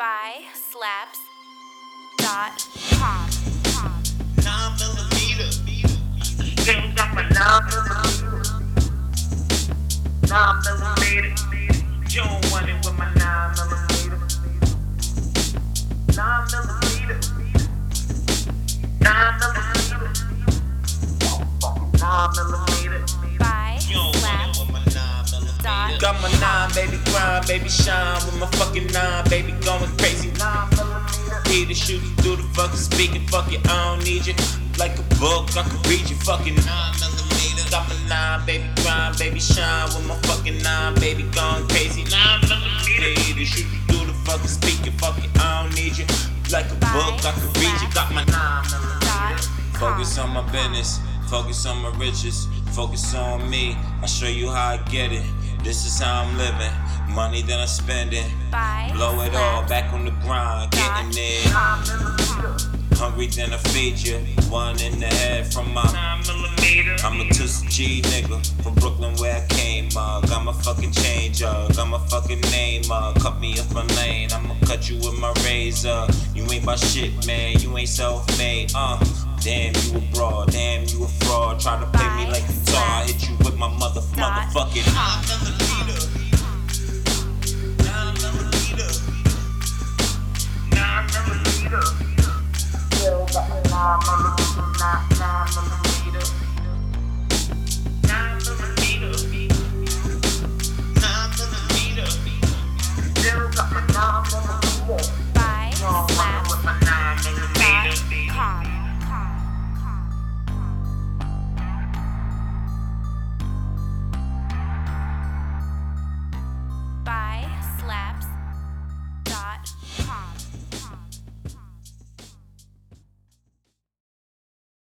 by slaps dot com. Nine millimeter. King got my nine millimeter. Nine millimeter. You don't want it with my nine millimeter. Nine millimeter. Nine millimeter. Nine millimeter. By You don't want it slaps with my nine millimeter. dot Got my nine, baby, grind, baby, shine with my fucking nine, to shoot you through the fucking speaking, fuck it, I don't need you. Like a book, I can read you fucking Nine millimeter. Got my nine, baby, grind, baby, shine with my fucking nine, baby, gone crazy. Nine millimeter. Here to shoot you through the fucking speaking, fuck it, I don't need you. Like a book, I can read you. Got my nine. com. Focus on my business, focus on my riches, focus on me. I show you how I get it. This is how I'm living. Money that I'm spending. By Blow it all back on the grind, getting it. Hungry then I feed you. One in the head from my. I'm a Tussy G nigga from Brooklyn where I came. Uh, got my fucking change up, got my fucking name uh, Cut me off my lane, I'ma cut you with my razor. You ain't my shit, man. You ain't self-made. Uh, damn you abroad, damn you a broad, damn